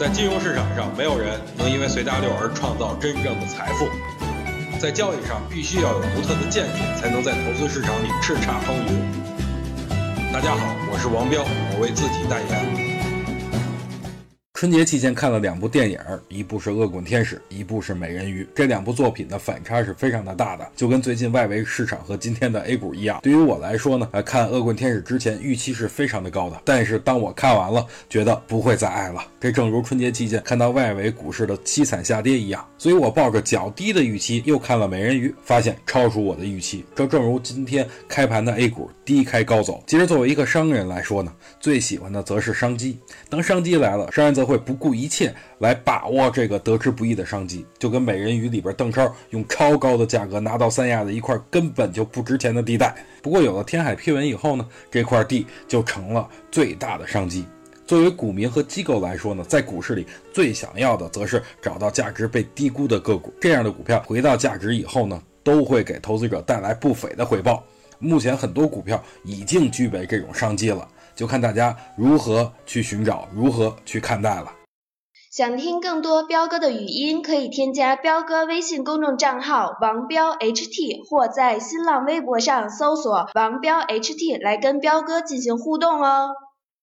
在金融市场上，没有人能因为随大流而创造真正的财富。在交易上，必须要有独特的见解，才能在投资市场里叱咤风云。大家好，我是王彪，我为自己代言。春节期间看了两部电影，一部是《恶棍天使》，一部是《美人鱼》。这两部作品的反差是非常的大的，就跟最近外围市场和今天的 A 股一样。对于我来说呢，看《恶棍天使》之前预期是非常的高的，但是当我看完了，觉得不会再爱了。这正如春节期间看到外围股市的凄惨下跌一样，所以我抱着较低的预期又看了《美人鱼》，发现超出我的预期。这正如今天开盘的 A 股低开高走。其实作为一个商人来说呢，最喜欢的则是商机。当商机来了，商人则会不顾一切来把握这个得之不易的商机，就跟美人鱼里边邓超用超高的价格拿到三亚的一块根本就不值钱的地带。不过有了天海批文以后呢，这块地就成了最大的商机。作为股民和机构来说呢，在股市里最想要的则是找到价值被低估的个股，这样的股票回到价值以后呢，都会给投资者带来不菲的回报。目前很多股票已经具备这种商机了。就看大家如何去寻找，如何去看待了。想听更多彪哥的语音，可以添加彪哥微信公众账号王彪 HT，或在新浪微博上搜索王彪 HT 来跟彪哥进行互动哦。